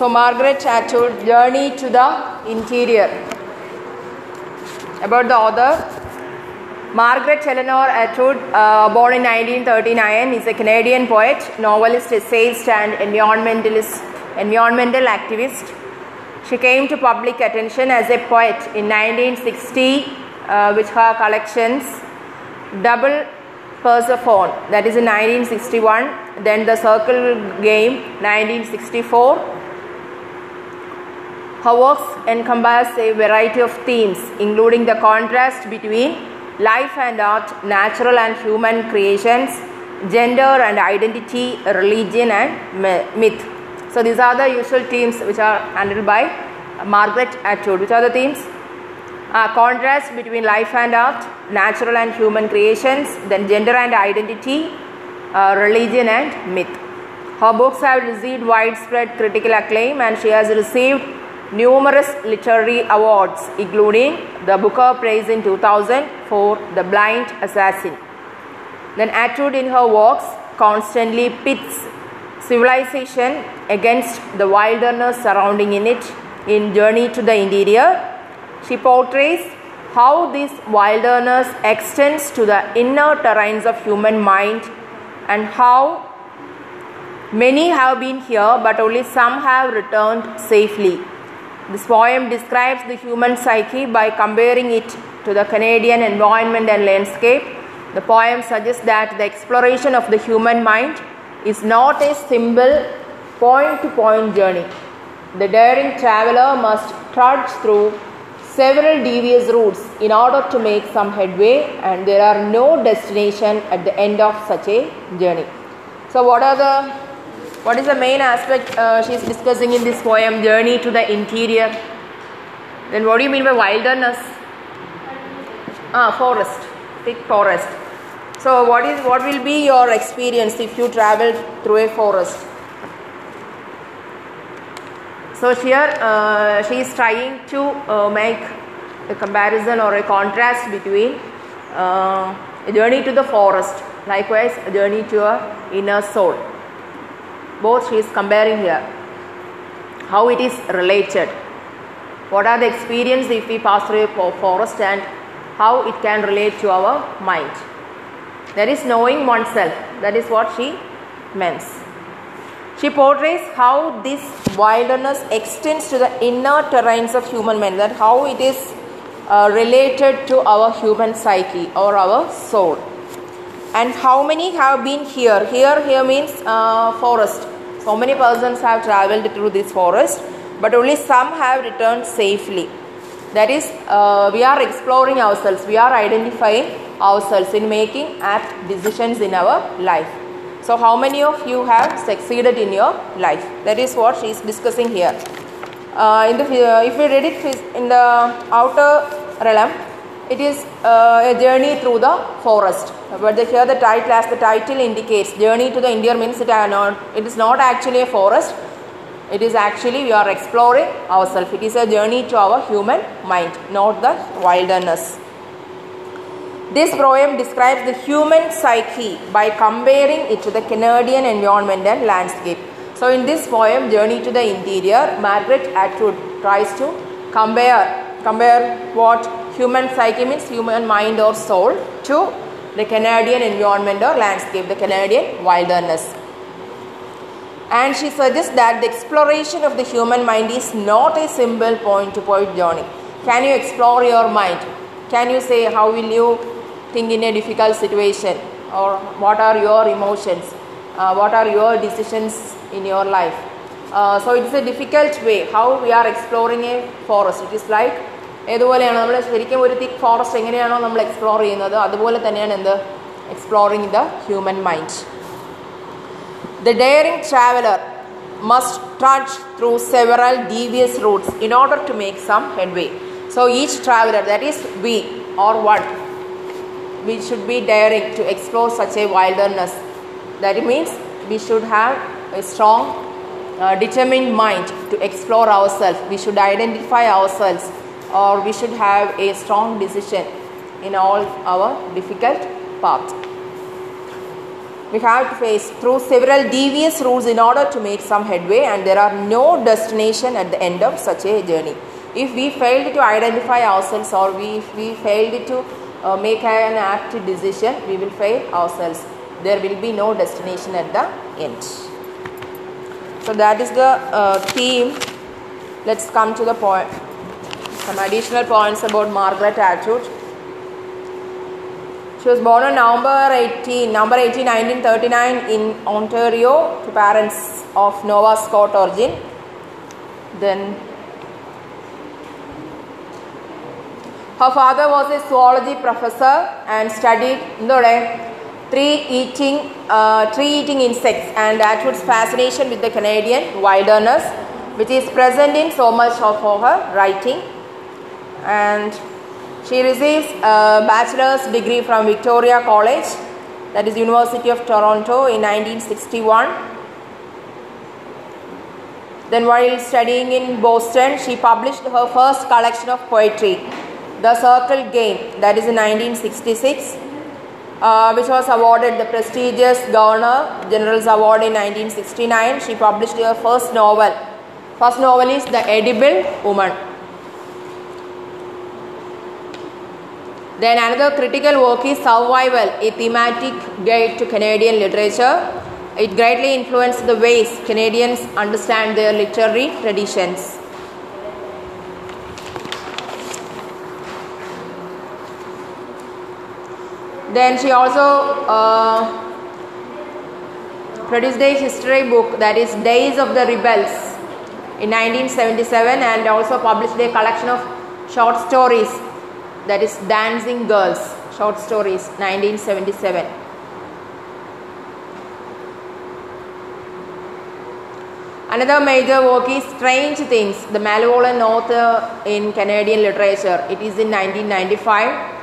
So, Margaret Atwood, Journey to the Interior. About the author, Margaret Eleanor Atwood, uh, born in 1939, is a Canadian poet, novelist, essayist, and environmentalist, environmental activist. She came to public attention as a poet in 1960 uh, with her collections Double Persephone, that is in 1961, then The Circle Game, 1964. Her works encompass a variety of themes, including the contrast between life and art, natural and human creations, gender and identity, religion and myth. So, these are the usual themes which are handled by Margaret Atwood. Which are the themes? Uh, contrast between life and art, natural and human creations, then gender and identity, uh, religion and myth. Her books have received widespread critical acclaim and she has received numerous literary awards, including the Booker Prize in 2000 for The Blind Assassin. Then, Atwood in her works constantly pits civilization against the wilderness surrounding in it in Journey to the Interior. She portrays how this wilderness extends to the inner terrains of human mind and how many have been here but only some have returned safely. This poem describes the human psyche by comparing it to the Canadian environment and landscape. The poem suggests that the exploration of the human mind is not a simple point to point journey. The daring traveler must trudge through several devious routes in order to make some headway, and there are no destination at the end of such a journey. So, what are the what is the main aspect uh, she is discussing in this poem, Journey to the Interior? Then, what do you mean by wilderness? Ah, forest, thick forest. So, what is what will be your experience if you travel through a forest? So, here uh, she is trying to uh, make a comparison or a contrast between uh, a journey to the forest, likewise, a journey to a inner soul. Both she is comparing here how it is related. What are the experience if we pass through a forest and how it can relate to our mind. That is knowing oneself. That is what she means. She portrays how this wilderness extends to the inner terrains of human mind, that how it is uh, related to our human psyche or our soul. And how many have been here? Here, here means uh, forest. So many persons have traveled through this forest, but only some have returned safely. That is, uh, we are exploring ourselves, we are identifying ourselves in making apt decisions in our life. So, how many of you have succeeded in your life? That is what she is discussing here. Uh, in the, uh, if we read it in the outer realm, it is uh, a journey through the forest. But the, here the title, as the title indicates, journey to the Interior means it, not, it is not actually a forest. It is actually we are exploring ourselves. It is a journey to our human mind, not the wilderness. This poem describes the human psyche by comparing it to the Canadian environment and landscape. So, in this poem, Journey to the Interior, Margaret Atwood tries to compare compare what human psyche means, human mind or soul, to the Canadian environment or landscape, the Canadian wilderness. And she suggests that the exploration of the human mind is not a simple point to point journey. Can you explore your mind? Can you say how will you think in a difficult situation or what are your emotions uh, what are your decisions in your life uh, so it's a difficult way how we are exploring a forest it is like ഏതുപോലെയാണ് നമ്മൾ ശരിക്കും ഒരു thick forest എങ്ങനെയാണോ നമ്മൾ explore ചെയ്യുന്നത് അതുപോലെ തന്നെയാണ് എന്ത് exploring the human mind the daring traveller must trudge through several devious routes in order to make some headway. So each traveler, that is we or what, we should be daring to explore such a wilderness. That means we should have a strong, uh, determined mind to explore ourselves. We should identify ourselves or we should have a strong decision in all our difficult path. we have to face through several devious routes in order to make some headway and there are no destination at the end of such a journey. If we failed to identify ourselves or we, if we failed to uh, make an apt decision we will fail ourselves. There will be no destination at the end. So that is the uh, theme. Let's come to the point some additional points about margaret atwood she was born on November 18, November 18, 1939 in Ontario to parents of Nova Scot origin. Then her father was a zoology professor and studied tree eating uh, tree eating insects and Atwood's fascination with the Canadian wilderness which is present in so much of her writing and she receives a bachelor's degree from Victoria College, that is University of Toronto in 1961. Then while studying in Boston, she published her first collection of poetry, The Circle Game, that is in 1966, uh, which was awarded the prestigious Governor General's Award in 1969. She published her first novel. First novel is The Edible Woman. Then another critical work is Survival, a thematic guide to Canadian literature. It greatly influenced the ways Canadians understand their literary traditions. Then she also uh, produced a history book that is Days of the Rebels in 1977 and also published a collection of short stories that is Dancing Girls, short stories, 1977. Another major work is Strange Things, the malevolent North in Canadian literature. It is in 1995.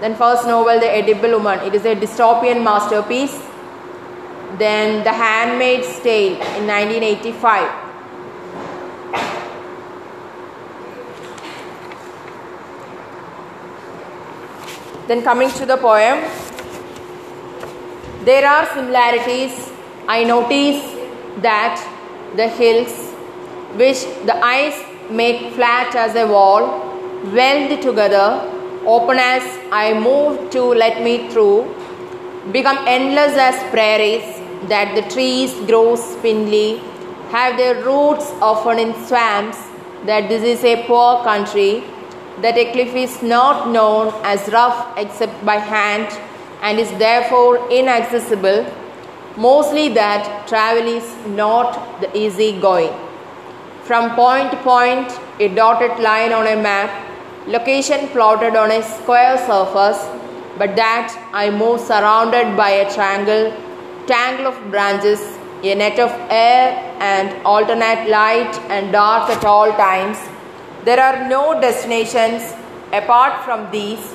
Then first novel, The Edible Woman. It is a dystopian masterpiece. Then The Handmaid's Tale in 1985. Then coming to the poem, there are similarities. I notice that the hills, which the eyes make flat as a wall, weld together, open as I move to let me through, become endless as prairies, that the trees grow spindly, have their roots often in swamps, that this is a poor country that a cliff is not known as rough except by hand and is therefore inaccessible, mostly that travel is not the easy going. From point to point, a dotted line on a map, location plotted on a square surface, but that I move surrounded by a triangle, tangle of branches, a net of air, and alternate light and dark at all times there are no destinations apart from these.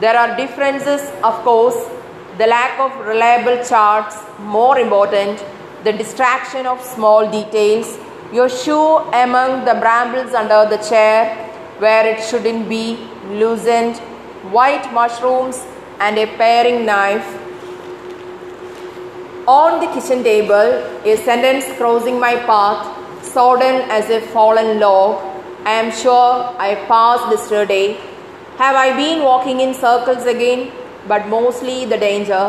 There are differences, of course, the lack of reliable charts, more important, the distraction of small details, your shoe among the brambles under the chair where it shouldn't be, loosened, white mushrooms, and a paring knife. On the kitchen table, a sentence crossing my path, sodden as a fallen log, I am sure I passed this yesterday. Have I been walking in circles again? But mostly the danger.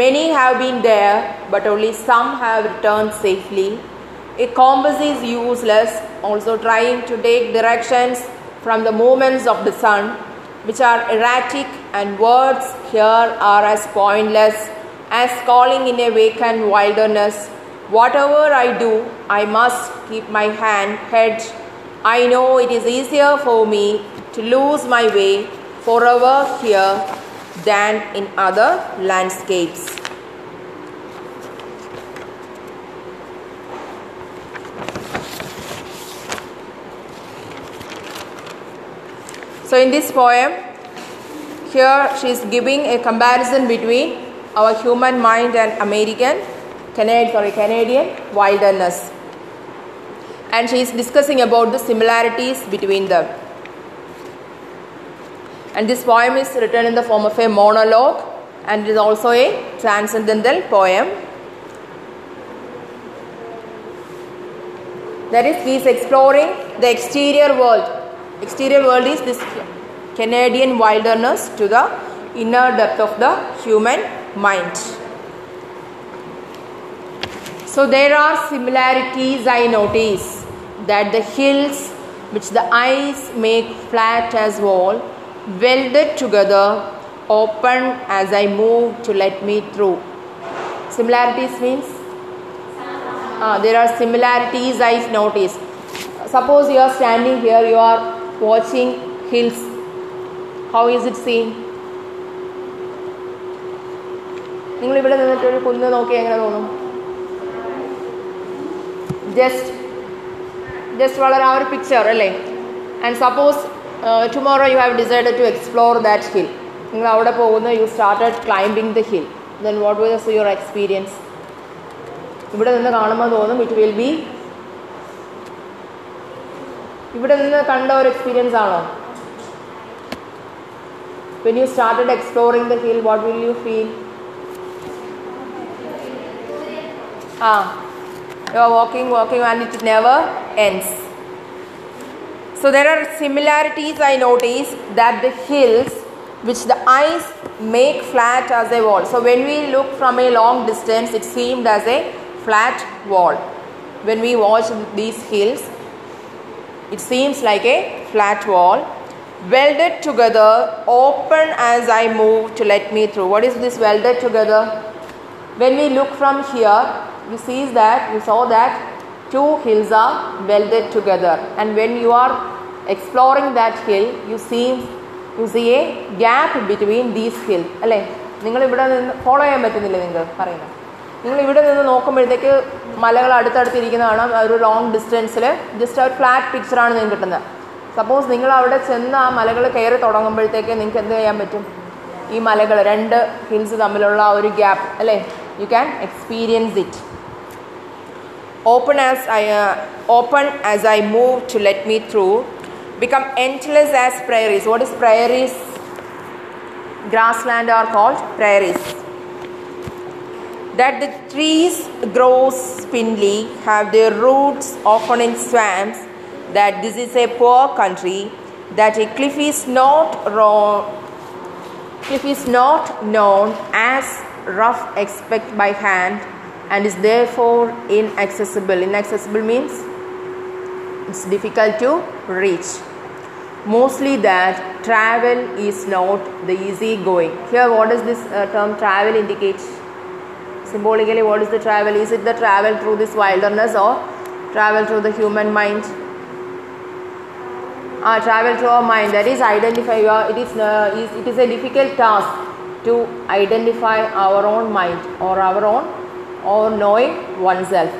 Many have been there, but only some have returned safely. A compass is useless, also trying to take directions from the movements of the sun, which are erratic, and words here are as pointless as calling in a vacant wilderness. Whatever I do, I must keep my hand, head, I know it is easier for me to lose my way forever here than in other landscapes. So, in this poem, here she is giving a comparison between our human mind and American, Canadian, sorry, Canadian wilderness and she is discussing about the similarities between them. And this poem is written in the form of a monologue and is also a transcendental poem. That is, he is exploring the exterior world. Exterior world is this Canadian wilderness to the inner depth of the human mind. So there are similarities I notice that the hills which the eyes make flat as wall welded together open as I move to let me through. Similarities means uh, there are similarities I notice. Suppose you are standing here, you are watching hills. How is it seen? നിങ്ങൾ ഇവിടെ നിന്നിട്ട് ഒരു കുന്ന് നോക്കി എങ്ങനെ തോന്നും just just വളരെ ആ ഒരു പിക്ചർ അല്ലേ? And suppose tomorrow you have decide to explore that hill നിങ്ങൾ അവിടെ പോകുന്നു you started climbing the hill then what was your experience ഇവിടെ നിന്ന് കാണുമ്പോൾ തോന്നും ഇറ്റ് വിൽ ബി ഇവിടെ നിന്ന് കണ്ട ഒരു എക്സ്പീരിയൻസ് ആണോ? When you started exploring the hill what will you feel ah you are walking walking and it never ends. So there are similarities i notice that the hills which the eyes make flat as a wall. So when we look from a long distance it seemed as a flat wall. When we watch these hills it seems like a flat wall. Welded together open as i move to let me through. What is this welded together? When we look from here we see that we saw that two hills are welded together. And when you are exploring that hill you see you see a gap between these hills അല്ലേ? നിങ്ങൾ ഇവിടെ നിന്ന് follow ചെയ്യാൻ പറ്റുന്നില്ല നിങ്ങൾക്ക് പറയുന്നത്. നിങ്ങൾ ഇവിടെ നിന്ന് നോക്കുമ്പോഴത്തേക്ക് മലകൾ അടുത്തടുത്തിരിക്കുന്നതാണ്. ഒരു ലോങ് ഡിസ്റ്റൻസിൽ ജസ്റ്റ് ആ ഒരു ഫ്ലാറ്റ് പിക്ചറാണ് നിങ്ങൾക്ക് കിട്ടുന്നത്. സപ്പോസ് നിങ്ങൾ അവിടെ ചെന്ന് ആ മലകൾ കയറി തുടങ്ങുമ്പോഴത്തേക്ക് നിങ്ങൾക്ക് എന്ത് ചെയ്യാൻ പറ്റും? ഈ മലകൾ രണ്ട് ഹിൽസ് തമ്മിലുള്ള ആ ഒരു ഗ്യാപ്പ് അല്ലേ? You can experience it open as I uh, open as I move to let me through, become endless as prairies. What is prairies? Grassland are called prairies. That the trees grow spindly, have their roots often in swamps. That this is a poor country. That a cliff is not wrong. Cliff is not known as rough expect by hand and is therefore inaccessible. Inaccessible means it's difficult to reach. Mostly that travel is not the easy going. Here, what does this uh, term travel indicate? Symbolically, what is the travel? Is it the travel through this wilderness or travel through the human mind? Ah, travel through our mind. That is identify. Your, it is uh, it is a difficult task to identify our own mind or our own or knowing oneself.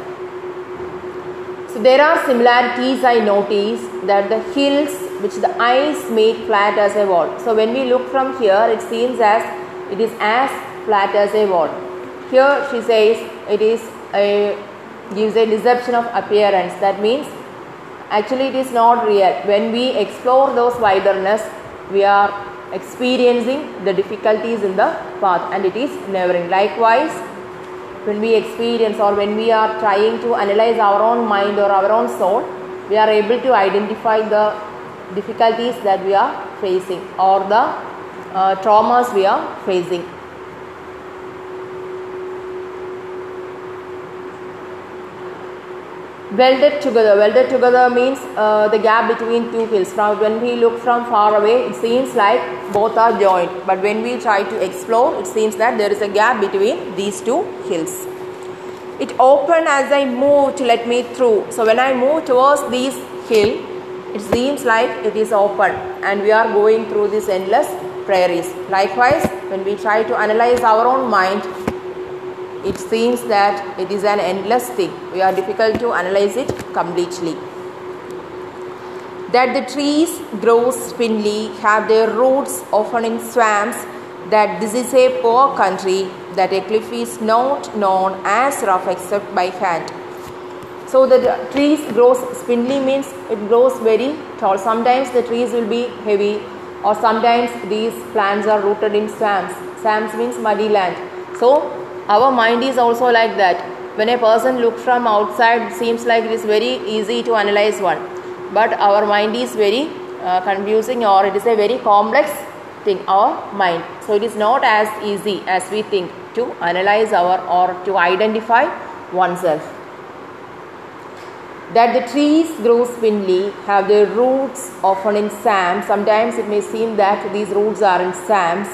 So there are similarities I notice that the hills which the eyes make flat as a wall. So when we look from here, it seems as it is as flat as a wall. Here she says it is a gives a deception of appearance. That means actually it is not real. When we explore those wilderness, we are experiencing the difficulties in the path and it is never nevering. Likewise, when we experience or when we are trying to analyze our own mind or our own soul, we are able to identify the difficulties that we are facing or the uh, traumas we are facing. Welded together. Welded together means uh, the gap between two hills. Now, when we look from far away, it seems like both are joined. But when we try to explore, it seems that there is a gap between these two hills. It opened as I moved to let me through. So, when I move towards this hill, it seems like it is open and we are going through these endless prairies. Likewise, when we try to analyze our own mind, it seems that it is an endless thing. We are difficult to analyze it completely. That the trees grow spindly, have their roots often in swamps, that this is a poor country, that a cliff is not known as rough except by hand. So the trees grows spindly means it grows very tall. Sometimes the trees will be heavy or sometimes these plants are rooted in swamps. Swamps means muddy land. So our mind is also like that. When a person looks from outside, seems like it is very easy to analyze one, but our mind is very uh, confusing or it is a very complex thing. Our mind, so it is not as easy as we think to analyze our or to identify oneself that the trees grow spindly, have their roots often in sand. Sometimes it may seem that these roots are in sands.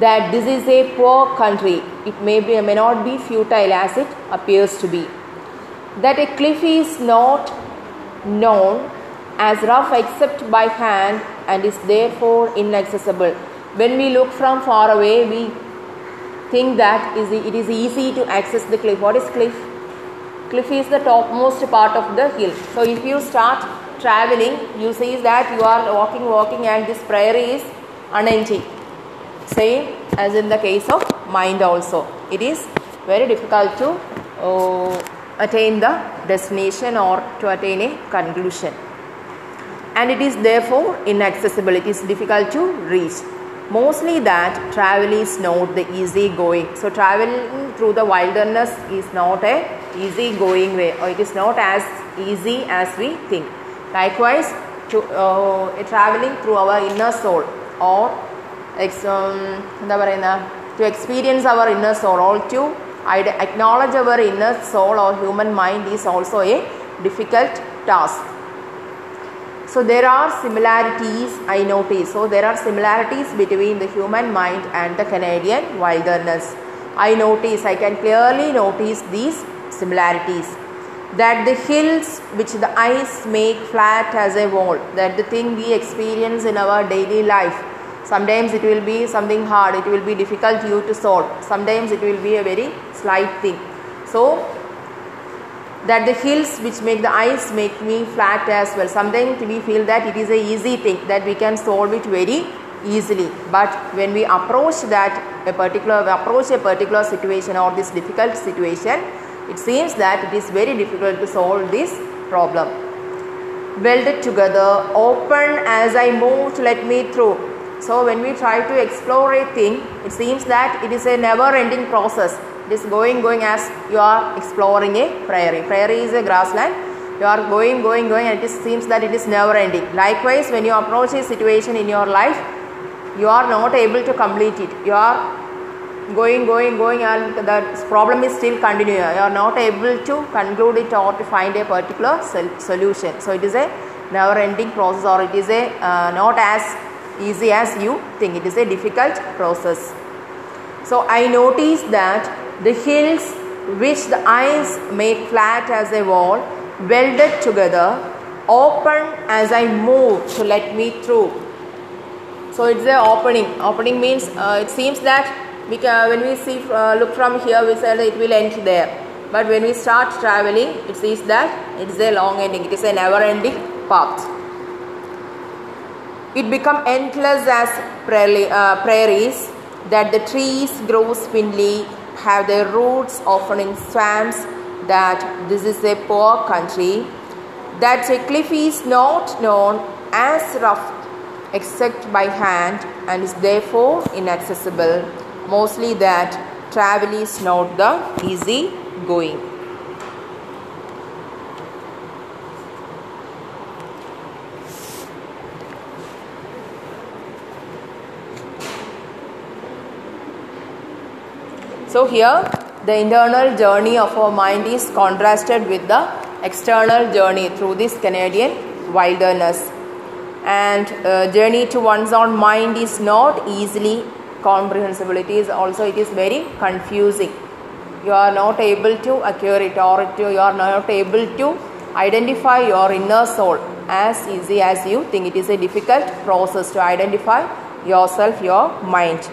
That this is a poor country. It may be may not be futile as it appears to be. That a cliff is not known as rough except by hand and is therefore inaccessible. When we look from far away, we think that it is easy to access the cliff. What is cliff? cliff is the topmost part of the hill. So if you start traveling, you see that you are walking, walking, and this prairie is unending. Same as in the case of mind also. It is very difficult to uh, attain the destination or to attain a conclusion. And it is therefore inaccessible. It is difficult to reach mostly that travel is not the easy going so traveling through the wilderness is not a easy going way or it is not as easy as we think likewise to uh, traveling through our inner soul or um, to experience our inner soul or to acknowledge our inner soul or human mind is also a difficult task so there are similarities I notice. So there are similarities between the human mind and the Canadian wilderness. I notice, I can clearly notice these similarities. That the hills which the ice make flat as a wall, that the thing we experience in our daily life, sometimes it will be something hard, it will be difficult you to solve, sometimes it will be a very slight thing. So that the hills which make the eyes make me flat as well. Sometimes we feel that it is a easy thing that we can solve it very easily. But when we approach that a particular approach a particular situation or this difficult situation, it seems that it is very difficult to solve this problem. Welded together, open as I move let me through. So when we try to explore a thing, it seems that it is a never ending process it is going, going as you are exploring a prairie. Prairie is a grassland. You are going, going, going, and it seems that it is never ending. Likewise, when you approach a situation in your life, you are not able to complete it. You are going, going, going, and the problem is still continuing. You are not able to conclude it or to find a particular solution. So, it is a never ending process, or it is a uh, not as easy as you think. It is a difficult process. So, I noticed that the hills which the eyes made flat as a wall, welded together, open as I move to let me through. So it's the opening. Opening means uh, it seems that we can, when we see uh, look from here, we say it will end there. But when we start traveling, it sees that it is a long ending. It is a never-ending path. It become endless as uh, prairies that the trees grow spindly have their roots often in swamps, that this is a poor country, that a cliff is not known as rough except by hand and is therefore inaccessible, mostly that travel is not the easy going. So here the internal journey of our mind is contrasted with the external journey through this Canadian wilderness. And uh, journey to one's own mind is not easily comprehensible. It is also it is very confusing. You are not able to acquire it or you are not able to identify your inner soul as easy as you think. It is a difficult process to identify yourself, your mind.